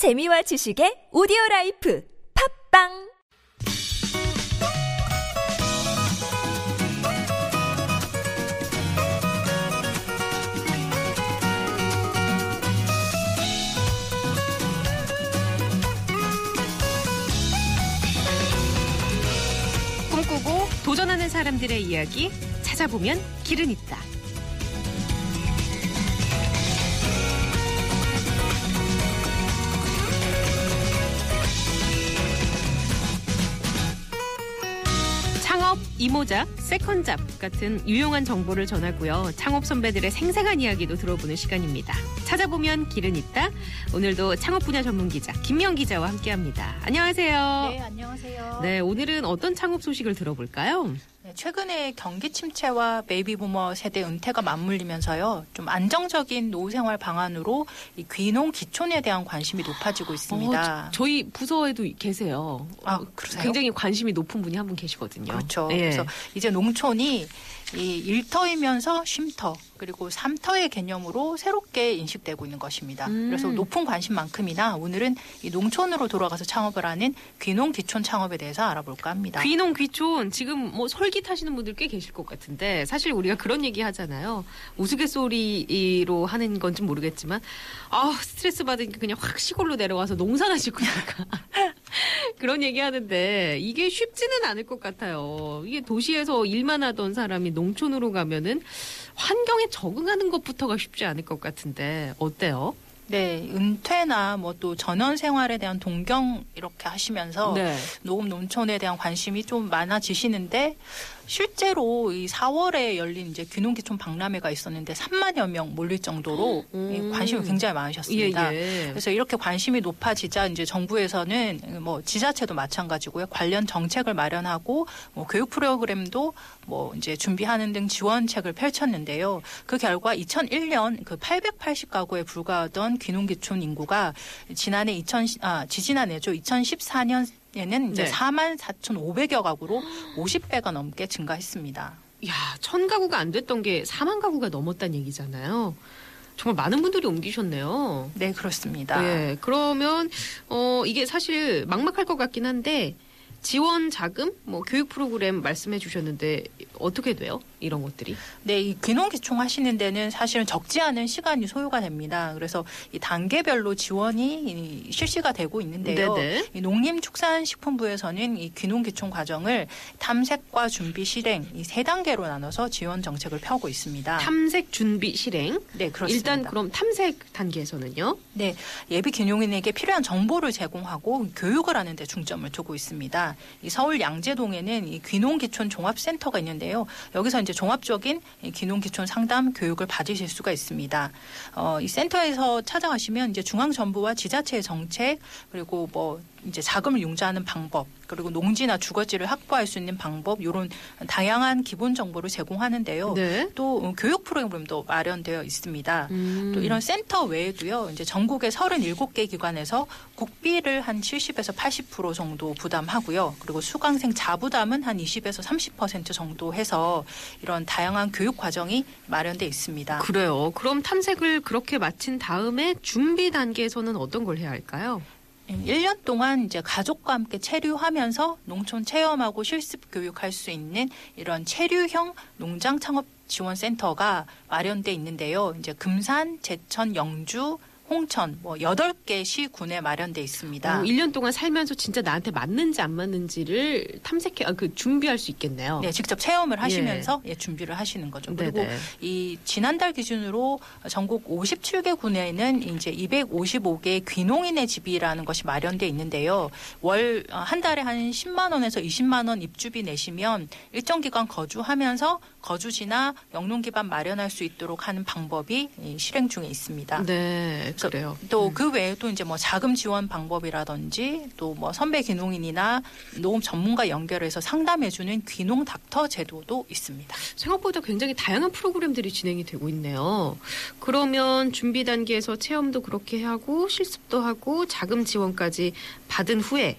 재미와 지식의 오디오 라이프 팝빵 꿈꾸고 도전하는 사람들의 이야기 찾아보면 길은 있다. 이모작, second job 같은 유용한 정보를 전하고요. 창업 선배들의 생생한 이야기도 들어보는 시간입니다. 찾아보면 길은 있다. 오늘도 창업 분야 전문 기자 김미영 기자와 함께합니다. 안녕하세요. 네, 안녕하세요. 네, 오늘은 어떤 창업 소식을 들어볼까요? 네, 최근에 경기 침체와 베이비부머 세대 은퇴가 맞물리면서요. 좀 안정적인 노후 생활 방안으로 이 귀농 귀촌에 대한 관심이 높아지고 있습니다. 어, 저, 희 부서에도 계세요. 아, 어, 그러세요? 굉장히 관심이 높은 분이 한 분 계시거든요. 그렇죠. 예. 그래서 이제 농촌이 이 일터이면서 쉼터 그리고 삼터의 개념으로 새롭게 인식되고 있는 것입니다. 음. 그래서 높은 관심만큼이나 오늘은 이 농촌으로 돌아가서 창업을 하는 귀농 기촌 창업에 대해서 알아볼까 합니다. 귀농 귀촌 지금 뭐 솔깃하시는 분들 꽤 계실 것 같은데 사실 우리가 그런 얘기 하잖아요. 우스갯소리로 하는 건지 모르겠지만 아 스트레스 받으니까 그냥 확 시골로 내려와서 농사나 짓고 니까 그런 얘기 하는데 이게 쉽지는 않을 것 같아요. 이게 도시에서 일만 하던 사람이 농촌으로 가면은 환경에 적응하는 것부터가 쉽지 않을 것 같은데 어때요? 네, 은퇴나 뭐 또 전원 생활에 대한 동경 이렇게 하시면서 네. 노업 농촌에 대한 관심이 좀 많아지시는데 실제로 이 4월에 열린 이제 귀농기촌 박람회가 있었는데 3만여 명 몰릴 정도로 음. 이 관심이 굉장히 많으셨습니다. 예, 예. 그래서 이렇게 관심이 높아지자 이제 정부에서는 뭐 지자체도 마찬가지고요. 관련 정책을 마련하고 뭐 교육 프로그램도 뭐 이제 준비하는 등 지원책을 펼쳤는데요. 그 결과 2001년 그 880가구에 불과하던 귀농기촌 인구가 지난해 2000 아, 지지난해죠. 2014년 에는 이제 네. 4만 4,500여 가구로 50배가 넘게 증가했습니다. 야, 천 가구가 안 됐던 게 4만 가구가 넘었다는 얘기잖아요. 정말 많은 분들이 옮기셨네요. 네, 그렇습니다. 예, 그러면 어 이게 사실 막막할 것 같긴 한데 지원 자금, 뭐 교육 프로그램 말씀해 주셨는데 어떻게 돼요? 이런 것들이? 네, 이 귀농 기총 하시는 데는 사실은 적지 않은 시간이 소요가 됩니다. 그래서 이 단계별로 지원이 이 실시가 되고 있는데요. 네네. 이 농림축산식품부에서는 이 귀농 기총 과정을 탐색과 준비 실행 이 세 단계로 나눠서 지원 정책을 펴고 있습니다. 탐색 준비 실행. 네, 그렇습니다. 일단 그럼 탐색 단계에서는요? 네, 예비 귀농인에게 필요한 정보를 제공하고 교육을 하는 데 중점을 두고 있습니다. 이 서울 양재동에는 이 귀농 기촌 종합센터가 있는데 요. 여기서 이제 종합적인 이 귀농기촌 상담 교육을 받으실 수가 있습니다. 어, 이 센터에서 찾아가시면 이제 중앙정부와 지자체의 정책 그리고 뭐 이제 자금을 융자하는 방법 그리고 농지나 주거지를 확보할 수 있는 방법 이런 다양한 기본 정보를 제공하는데요. 네. 또 교육 프로그램도 마련되어 있습니다. 음. 또 이런 센터 외에도요, 이제 전국의 37개 기관에서 국비를 한 70에서 80% 정도 부담하고요. 그리고 수강생 자부담은 한 20에서 30% 정도 해서 이런 다양한 교육 과정이 마련돼 있습니다. 그래요. 그럼 탐색을 그렇게 마친 다음에 준비 단계에서는 어떤 걸 해야 할까요? 1년 동안 이제 가족과 함께 체류하면서 농촌 체험하고 실습 교육할 수 있는 이런 체류형 농장 창업 지원 센터가 마련돼 있는데요. 이제 금산, 제천, 영주, 홍천 뭐 8개 시군에 마련돼 있습니다. 어, 1년 동안 살면서 진짜 나한테 맞는지 안 맞는지를 탐색해, 아, 그 준비할 수 있겠네요. 네, 직접 체험을 하시면서 예, 준비를 하시는 거죠. 그리고 네네. 이 지난달 기준으로 전국 57개 군에는 이제 255개 귀농인의 집이라는 것이 마련돼 있는데요. 월 어, 한 달에 한 10만 원에서 20만 원 입주비 내시면 일정 기간 거주하면서 거주지나 영농 기반 마련할 수 있도록 하는 방법이 이 실행 중에 있습니다. 네, 그래요. 또 그 외에도 이제 뭐 자금 지원 방법이라든지 또 뭐 선배 귀농인이나 노업 전문가 연결해서 상담해주는 귀농 닥터 제도도 있습니다. 생각보다 굉장히 다양한 프로그램들이 진행이 되고 있네요. 그러면 준비 단계에서 체험도 그렇게 하고 실습도 하고 자금 지원까지 받은 후에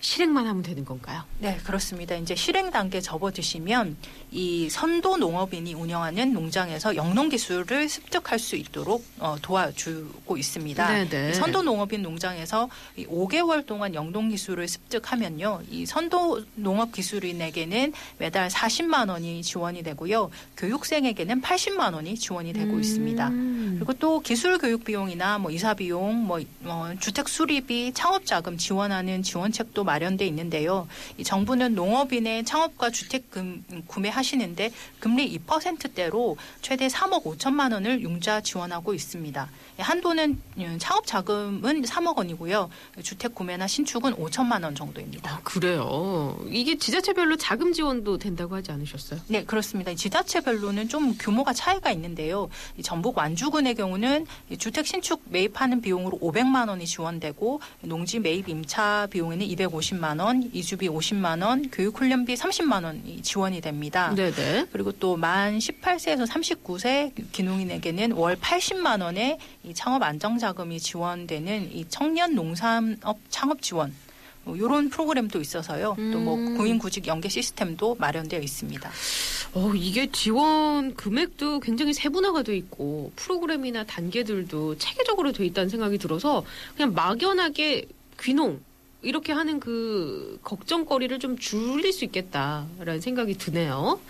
실행만 하면 되는 건가요? 네, 그렇습니다. 이제 실행 단계 접어드시면 이 선도 농업인이 운영하는 농장에서 영농 기술을 습득할 수 있도록 어, 도와주고 있습니다. 네네. 이 선도 농업인 농장에서 이 5개월 동안 영농 기술을 습득하면요, 이 선도 농업 기술인에게는 매달 40만 원이 지원이 되고요, 교육생에게는 80만 원이 지원이 되고 있습니다. 음. 그리고 또 기술 교육 비용이나 뭐 이사 비용, 뭐 어, 주택 수리비, 창업 자금 지원하는 지원책도 마련돼 있는데요. 이 정부는 농업인의 창업과 주택 금, 구매하시는데 금리 2%대로 최대 3억 5천만 원을 융자 지원하고 있습니다. 한도는 음, 창업 자금은 3억 원이고요. 주택 구매나 신축은 5천만 원 정도입니다. 아, 그래요. 이게 지자체별로 자금 지원도 된다고 하지 않으셨어요? 네, 그렇습니다. 이 지자체별로는 좀 규모가 차이가 있는데요. 이 전북 완주군의 경우는 이 주택 신축 매입하는 비용으로 500만 원이 지원되고 농지 매입 임차 비용에는 250만 원, 이주비 50만 원, 교육 훈련비 30만 원이 지원이 됩니다. 네네. 그리고 또 만 18세에서 39세 귀농인에게는 월 80만 원의 이 창업 안정 자금이 지원되는 이 청년 농산업 창업 지원 이런 프로그램도 있어서요. 또뭐 음. 구인구직 연계 시스템도 마련되어 있습니다. 어, 이게 지원 금액도 굉장히 세분화가 돼 있고 프로그램이나 단계들도 체계적으로 돼 있다는 생각이 들어서 그냥 막연하게 귀농 이렇게 하는 그 걱정거리를 좀 줄일 수 있겠다라는 생각이 드네요.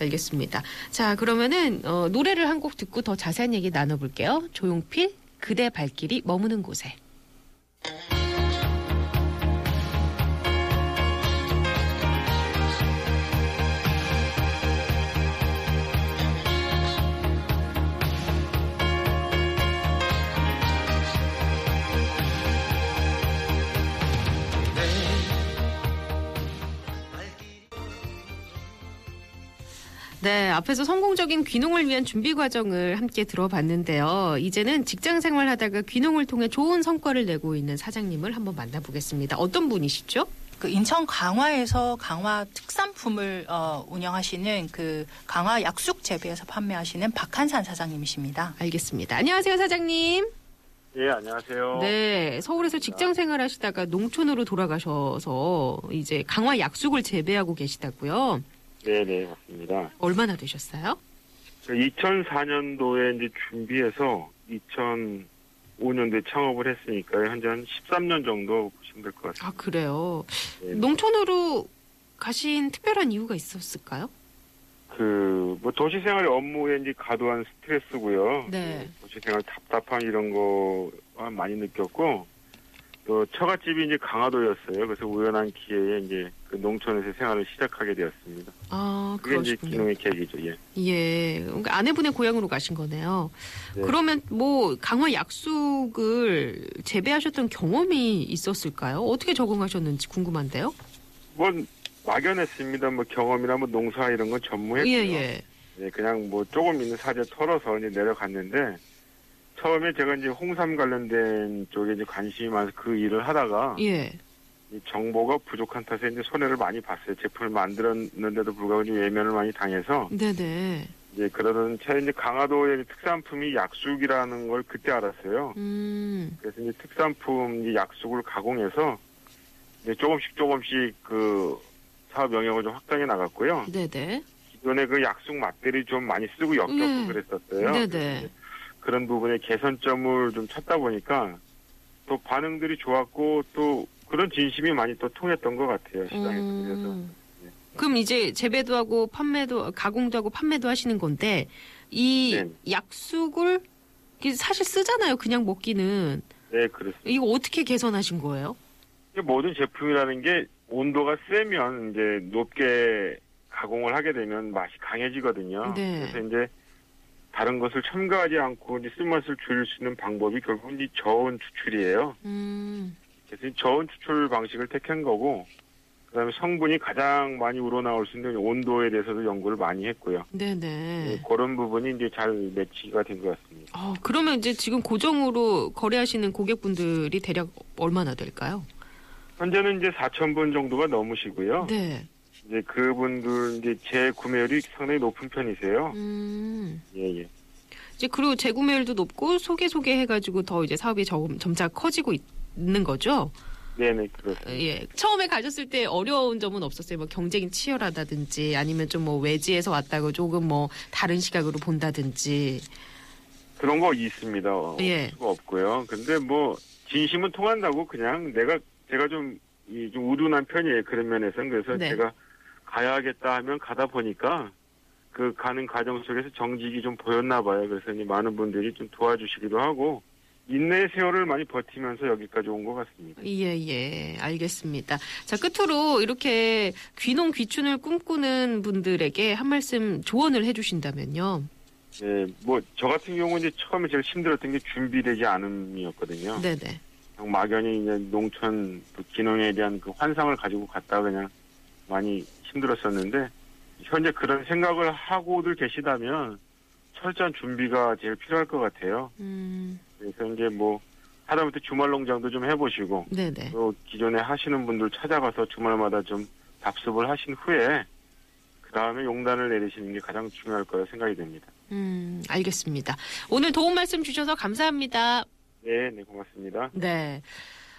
알겠습니다. 자, 그러면은 어, 노래를 한 곡 듣고 더 자세한 얘기 나눠볼게요. 조용필 그대 발길이 머무는 곳에. 네, 앞에서 성공적인 귀농을 위한 준비 과정을 함께 들어봤는데요. 이제는 직장 생활하다가 귀농을 통해 좋은 성과를 내고 있는 사장님을 한번 만나보겠습니다. 어떤 분이시죠? 그 인천 강화에서 강화 특산품을 어, 운영하시는 그 강화 약숙 재배에서 판매하시는 박한산 사장님이십니다. 알겠습니다. 안녕하세요, 사장님. 예, 안녕하세요. 네, 서울에서 직장 생활하시다가 농촌으로 돌아가셔서 이제 강화 약숙을 재배하고 계시다고요. 네, 네, 맞습니다. 얼마나 되셨어요? 2004년도에 이제 준비해서 2005년도에 창업을 했으니까요. 현재 한 13년 정도 보시면 될 것 같습니다. 아, 그래요. 네. 농촌으로 가신 특별한 이유가 있었을까요? 그, 뭐, 도시생활의 업무에 이제 과도한 스트레스고요. 네. 그 도시생활 답답함 이런 거 많이 느꼈고, 또 처갓집이 이제 강화도였어요. 그래서 우연한 기회에 이제 그 농촌에서 생활을 시작하게 되었습니다. 아, 그게 이제 그러시군요. 기농의 계기죠. 예. 예. 그러니까 아내분의 고향으로 가신 거네요. 네. 그러면 뭐 강화 약숙을 재배하셨던 경험이 있었을까요? 어떻게 적응하셨는지 궁금한데요. 뭐, 막연했습니다. 뭐 경험이나 뭐 농사 이런 건 전무했고요. 예, 예. 네, 그냥 뭐 조금 있는 사제 털어서 이제 내려갔는데 처음에 제가 이제 홍삼 관련된 쪽에 이제 관심이 많아서 그 일을 하다가 예. 이 정보가 부족한 탓에 이제 손해를 많이 봤어요. 제품을 만들었는데도 불구하고 이제 외면을 많이 당해서 네네. 이제 그러던 차에 이제 강화도의 특산품이 약숙이라는 걸 그때 알았어요. 음. 그래서 이제 특산품 이제 약숙을 가공해서 이제 조금씩 조금씩 그 사업 영역을 좀 확장해 나갔고요. 네네. 기존에 그 약숙 맛들이 좀 많이 쓰고 엮였고 예. 그랬었어요. 네네. 그런 부분에 개선점을 좀 찾다 보니까 또 반응들이 좋았고 또 그런 진심이 많이 또 통했던 것 같아요 시장에서 그래서 음. 그럼 이제 재배도 하고 판매도 가공도 하고 판매도 하시는 건데 이 네. 이게 사실 쓰잖아요. 그냥 먹기는 네 그렇습니다. 이거 어떻게 개선하신 거예요? 모든 제품이라는 게 온도가 세면 이제 높게 가공을 하게 되면 맛이 강해지거든요. 네. 그래서 이제 다른 것을 첨가하지 않고 이제 쓴맛을 줄일 수 있는 방법이 결국 은 저온 추출이에요. 음. 그래서 이 저온 추출 방식을 택한 거고 그다음에 성분이 가장 많이 우러나올 수 있는 온도에 대해서도 연구를 많이 했고요. 네네. 네, 그런 부분이 이제 잘 매치가 된 것 같습니다. 어, 그러면 이제 지금 고정으로 거래하시는 고객분들이 대략 얼마나 될까요? 현재는 이제 4천 분 정도가 넘으시고요. 네. 이제 그분들 이제 재구매율이 상당히 높은 편이세요. 음. 예, 예. 이제 그리고 재구매율도 높고 소개 소개 해가지고 더 이제 사업이 점, 점차 커지고 있 는 거죠. 네네 그렇습니다. 예. 처음에 가셨을 때 어려운 점은 없었어요. 뭐 경쟁이 치열하다든지 아니면 좀 뭐 외지에서 왔다고 조금 뭐 다른 시각으로 본다든지. 그런 거 있습니다. 어, 예. 수가 없고요. 근데 뭐 진심은 통한다고 그냥 내가 제가 좀, 이, 좀 우둔한 편이에요. 그런 면에서는 그래서 네. 제가 가야겠다 하면 가다 보니까 그 가는 과정 속에서 정직이 좀 보였나 봐요. 그래서 많은 분들이 좀 도와주시기도 하고 인내의 세월을 많이 버티면서 여기까지 온 것 같습니다. 예, 예. 알겠습니다. 자, 끝으로 이렇게 귀농 귀춘을 꿈꾸는 분들에게 한 말씀 조언을 해 주신다면요. 네, 뭐저 같은 경우는 이제 처음에 제일 힘들었던 게 준비되지 않음이었거든요. 네, 네. 그냥 막연히 이제 농촌 그 기농에 대한 그 환상을 가지고 갔다 그냥 많이 힘들었었는데 현재 그런 생각을 하고들 계시다면 철저한 준비가 제일 필요할 것 같아요. 음, 그래서 이제 뭐 하다못해 주말 농장도 좀 해보시고 네, 네. 또 기존에 하시는 분들 찾아가서 주말마다 좀 답습을 하신 후에 그 다음에 용단을 내리시는 게 가장 중요할 거라 생각이 됩니다. 음, 알겠습니다. 오늘 도움 말씀 주셔서 감사합니다. 네, 네 고맙습니다. 네.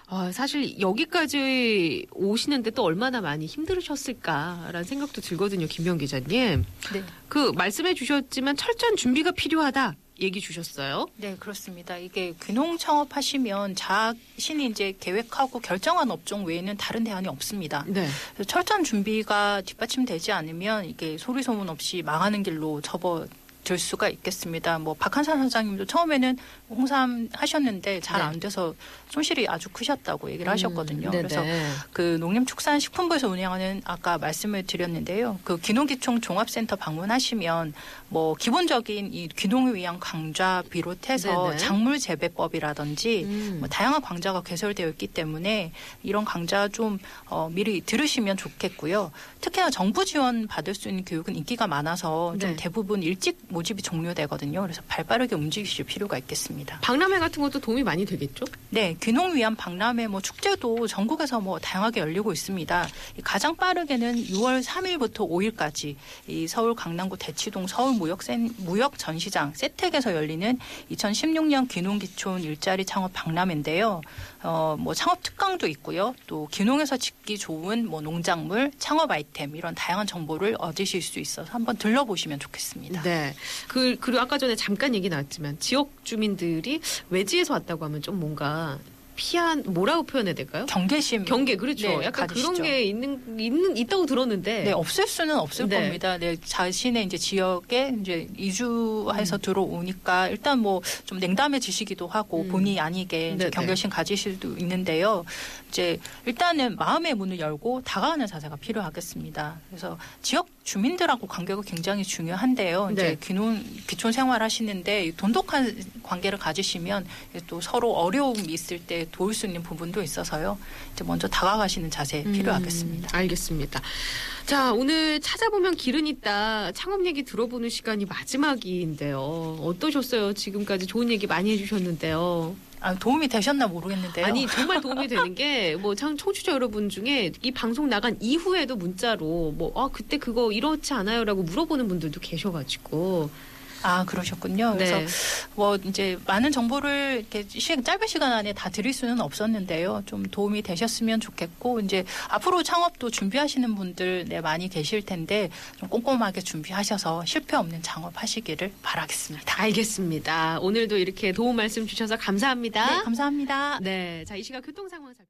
어, 사실 여기까지 오시는데 또 얼마나 많이 힘들으셨을까라는 생각도 들거든요, 김명 기자님. 네. 그 말씀해 주셨지만 철저한 준비가 필요하다 얘기 주셨어요. 네, 그렇습니다. 이게 귀농 창업하시면 자신이 이제 계획하고 결정한 업종 외에는 다른 대안이 없습니다. 네. 철저한 준비가 뒷받침되지 않으면 이게 소리 소문 없이 망하는 길로 접어 들 수가 있겠습니다. 뭐 박한산 사장님도 처음에는 홍삼 하셨는데 잘 네. 안 돼서 손실이 아주 크셨다고 얘기를 하셨거든요. 음, 네네. 그래서 그 농림축산식품부에서 운영하는 아까 말씀을 드렸는데요. 그 귀농기총 종합센터 방문하시면 뭐 기본적인 이 귀농을 위한 강좌 비롯해서 네네. 작물 재배법이라든지 음. 뭐 다양한 강좌가 개설되어 있기 때문에 이런 강좌 좀 어, 미리 들으시면 좋겠고요. 특히나 정부 지원 받을 수 있는 교육은 인기가 많아서 좀 네. 대부분 일찍 모집이 종료되거든요. 그래서 발빠르게 움직이실 필요가 있겠습니다. 박람회 같은 것도 도움이 많이 되겠죠? 네, 귀농 위한 박람회 뭐 축제도 전국에서 뭐 다양하게 열리고 있습니다. 이 가장 빠르게는 6월 3일부터 5일까지 이 서울 강남구 대치동 서울 무역 전시장 세택에서 열리는 2016년 귀농 기촌 일자리 창업 박람회인데요. 어, 뭐 창업 특강도 있고요. 또 귀농에서 짓기 좋은 뭐 농작물, 창업 아이템 이런 다양한 정보를 얻으실 수 있어서 한번 들러보시면 좋겠습니다. 네. 그, 그리고 아까 전에 잠깐 얘기 나왔지만 지역 주민들이 외지에서 왔다고 하면 좀 뭔가 피한, 뭐라고 표현해야 될까요? 경계심 경계, 그렇죠. 네, 약간 가지시죠. 그런 게 있는, 있는, 있다고 들었는데. 네, 없을 수는 없을 네. 겁니다. 네, 자신의 이제 지역에 이제 이주해서 음. 들어오니까 일단 뭐 좀 냉담해지시기도 하고 음. 본의 아니게 이제. 경계심 가지실 수도 있는데요. 이제 일단은 마음의 문을 열고 다가가는 자세가 필요하겠습니다. 그래서 지역 주민들하고 관계가 굉장히 중요한데요. 이제 네. 귀농 귀촌 생활 하시는데 돈독한 관계를 가지시면 또 서로 어려움이 있을 때 도울 수 있는 부분도 있어서요. 이제 먼저 다가가시는 자세 음, 필요하겠습니다. 알겠습니다. 자, 오늘 찾아보면 길은 있다. 창업 얘기 들어보는 시간이 마지막인데요. 어떠셨어요? 지금까지 좋은 얘기 많이 해주셨는데요. 아, 도움이 되셨나 모르겠는데요. 아니, 정말 도움이 되는 게, 뭐, 참, 청취자 여러분 중에 이 방송 나간 이후에도 문자로, 뭐, 아, 그때 그거 이렇지 않아요? 라고 물어보는 분들도 계셔가지고. 아 그러셨군요. 그래서 네. 뭐 이제 많은 정보를 이렇게 시, 짧은 시간 안에 다 드릴 수는 없었는데요. 좀 도움이 되셨으면 좋겠고 이제 앞으로 창업도 준비하시는 분들 네, 많이 계실 텐데 좀 꼼꼼하게 준비하셔서 실패 없는 창업하시기를 바라겠습니다. 알겠습니다. 오늘도 이렇게 도움 말씀 주셔서 감사합니다. 네, 감사합니다. 네. 자, 이 시각 교통 상황 살펴